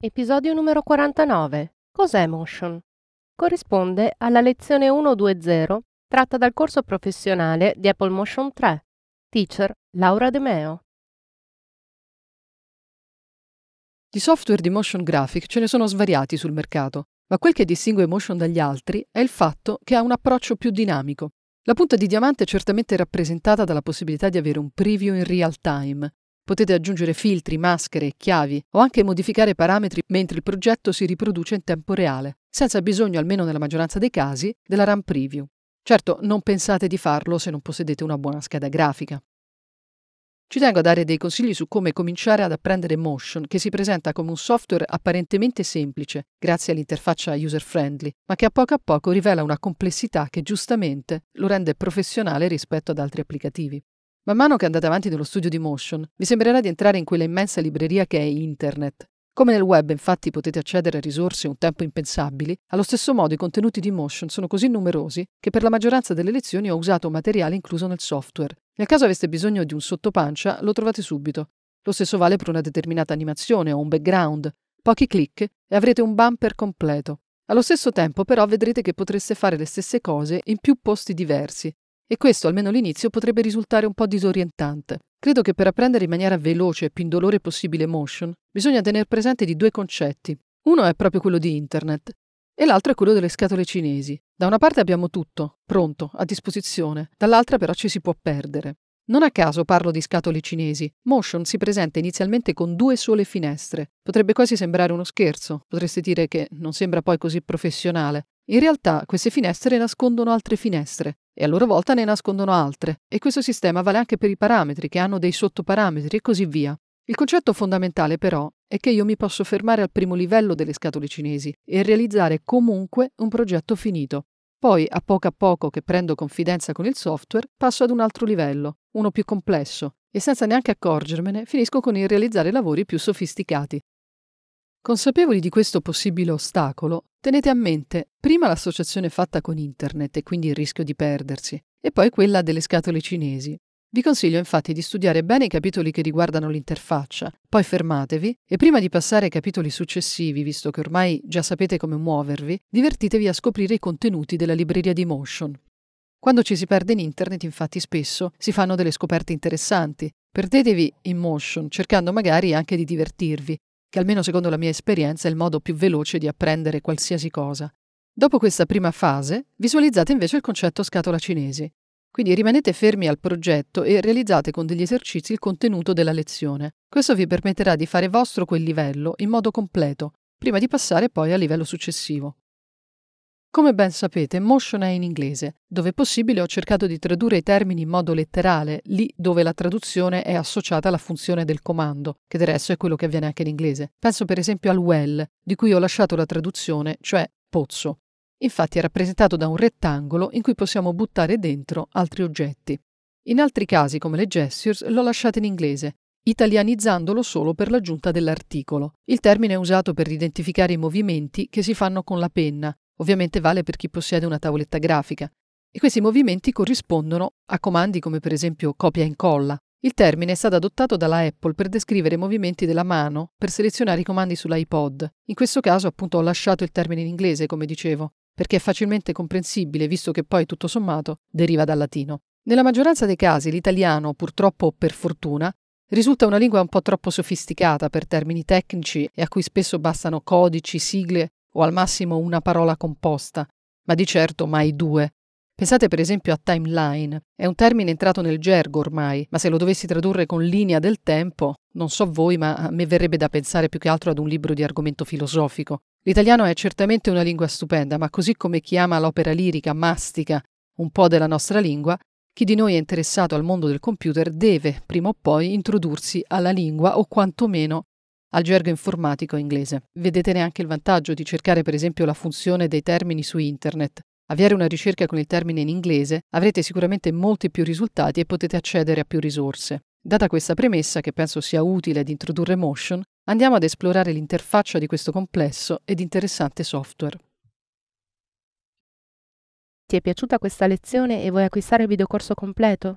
Episodio numero 49. Cos'è Motion? Corrisponde alla lezione 120 tratta dal corso professionale di Apple Motion 3. Teacher Laura De Meo. Di software di motion graphic ce ne sono svariati sul mercato, ma quel che distingue Motion dagli altri è il fatto che ha un approccio più dinamico. La punta di diamante è certamente rappresentata dalla possibilità di avere un preview in real time, Potete aggiungere filtri, maschere, chiavi o anche modificare parametri mentre il progetto si riproduce in tempo reale, senza bisogno, almeno nella maggioranza dei casi, della RAM preview. Certo, non pensate di farlo se non possedete una buona scheda grafica. Ci tengo a dare dei consigli su come cominciare ad apprendere Motion, che si presenta come un software apparentemente semplice, grazie all'interfaccia user-friendly, ma che a poco a poco rivela una complessità che giustamente lo rende professionale rispetto ad altri applicativi. Man mano che andate avanti nello studio di Motion, vi sembrerà di entrare in quella immensa libreria che è Internet. Come nel web infatti potete accedere a risorse un tempo impensabili, allo stesso modo i contenuti di Motion sono così numerosi che per la maggioranza delle lezioni ho usato materiale incluso nel software. Nel caso aveste bisogno di un sottopancia, lo trovate subito. Lo stesso vale per una determinata animazione o un background. Pochi clic e avrete un bumper completo. Allo stesso tempo però vedrete che potreste fare le stesse cose in più posti diversi e questo, almeno all'inizio, potrebbe risultare un po' disorientante. Credo che per apprendere in maniera veloce e più indolore possibile Motion, bisogna tenere presente di due concetti. Uno è proprio quello di Internet e l'altro è quello delle scatole cinesi. Da una parte abbiamo tutto, pronto, a disposizione, dall'altra però ci si può perdere. Non a caso parlo di scatole cinesi. Motion si presenta inizialmente con due sole finestre. Potrebbe quasi sembrare uno scherzo, potreste dire che non sembra poi così professionale. In realtà queste finestre nascondono altre finestre e a loro volta ne nascondono altre e questo sistema vale anche per i parametri che hanno dei sottoparametri e così via. Il concetto fondamentale però è che io mi posso fermare al primo livello delle scatole cinesi e realizzare comunque un progetto finito. Poi, a poco a poco che prendo confidenza con il software, passo ad un altro livello, uno più complesso, e senza neanche accorgermene finisco con il realizzare lavori più sofisticati. Consapevoli di questo possibile ostacolo, tenete a mente prima l'associazione fatta con Internet e quindi il rischio di perdersi, e poi quella delle scatole cinesi. Vi consiglio infatti di studiare bene i capitoli che riguardano l'interfaccia, poi fermatevi e prima di passare ai capitoli successivi, visto che ormai già sapete come muovervi, divertitevi a scoprire i contenuti della libreria di Motion. Quando ci si perde in Internet, infatti, spesso si fanno delle scoperte interessanti. Perdetevi in Motion, cercando magari anche di divertirvi, che almeno secondo la mia esperienza è il modo più veloce di apprendere qualsiasi cosa. Dopo questa prima fase, visualizzate invece il concetto scatola cinesi. Quindi rimanete fermi al progetto e realizzate con degli esercizi il contenuto della lezione. Questo vi permetterà di fare vostro quel livello in modo completo, prima di passare poi al livello successivo. Come ben sapete, Motion è in inglese. Dove possibile ho cercato di tradurre i termini in modo letterale, lì dove la traduzione è associata alla funzione del comando, che del resto è quello che avviene anche in inglese. Penso per esempio al well, di cui ho lasciato la traduzione, cioè pozzo. Infatti è rappresentato da un rettangolo in cui possiamo buttare dentro altri oggetti. In altri casi, come le gestures, l'ho lasciato in inglese, italianizzandolo solo per l'aggiunta dell'articolo. Il termine è usato per identificare i movimenti che si fanno con la penna, Ovviamente vale per chi possiede una tavoletta grafica. E questi movimenti corrispondono a comandi come per esempio copia e incolla. Il termine è stato adottato dalla Apple per descrivere i movimenti della mano per selezionare i comandi sull'iPod. In questo caso appunto ho lasciato il termine in inglese, come dicevo, perché è facilmente comprensibile visto che poi tutto sommato deriva dal latino. Nella maggioranza dei casi l'italiano, purtroppo o per fortuna, risulta una lingua un po' troppo sofisticata per termini tecnici e a cui spesso bastano codici, sigle o al massimo una parola composta, ma di certo mai due. Pensate per esempio a timeline. È un termine entrato nel gergo ormai, ma se lo dovessi tradurre con linea del tempo, non so voi, ma a me verrebbe da pensare più che altro ad un libro di argomento filosofico. L'italiano è certamente una lingua stupenda, ma così come chi ama l'opera lirica mastica un po' della nostra lingua, chi di noi è interessato al mondo del computer deve, prima o poi, introdursi alla lingua o quantomeno al gergo informatico inglese. Vedete neanche il vantaggio di cercare per esempio la funzione dei termini su internet. Avviare una ricerca con il termine in inglese avrete sicuramente molti più risultati e potete accedere a più risorse. Data questa premessa, che penso sia utile ad introdurre Motion, andiamo ad esplorare l'interfaccia di questo complesso ed interessante software. Ti è piaciuta questa lezione e vuoi acquistare il videocorso completo?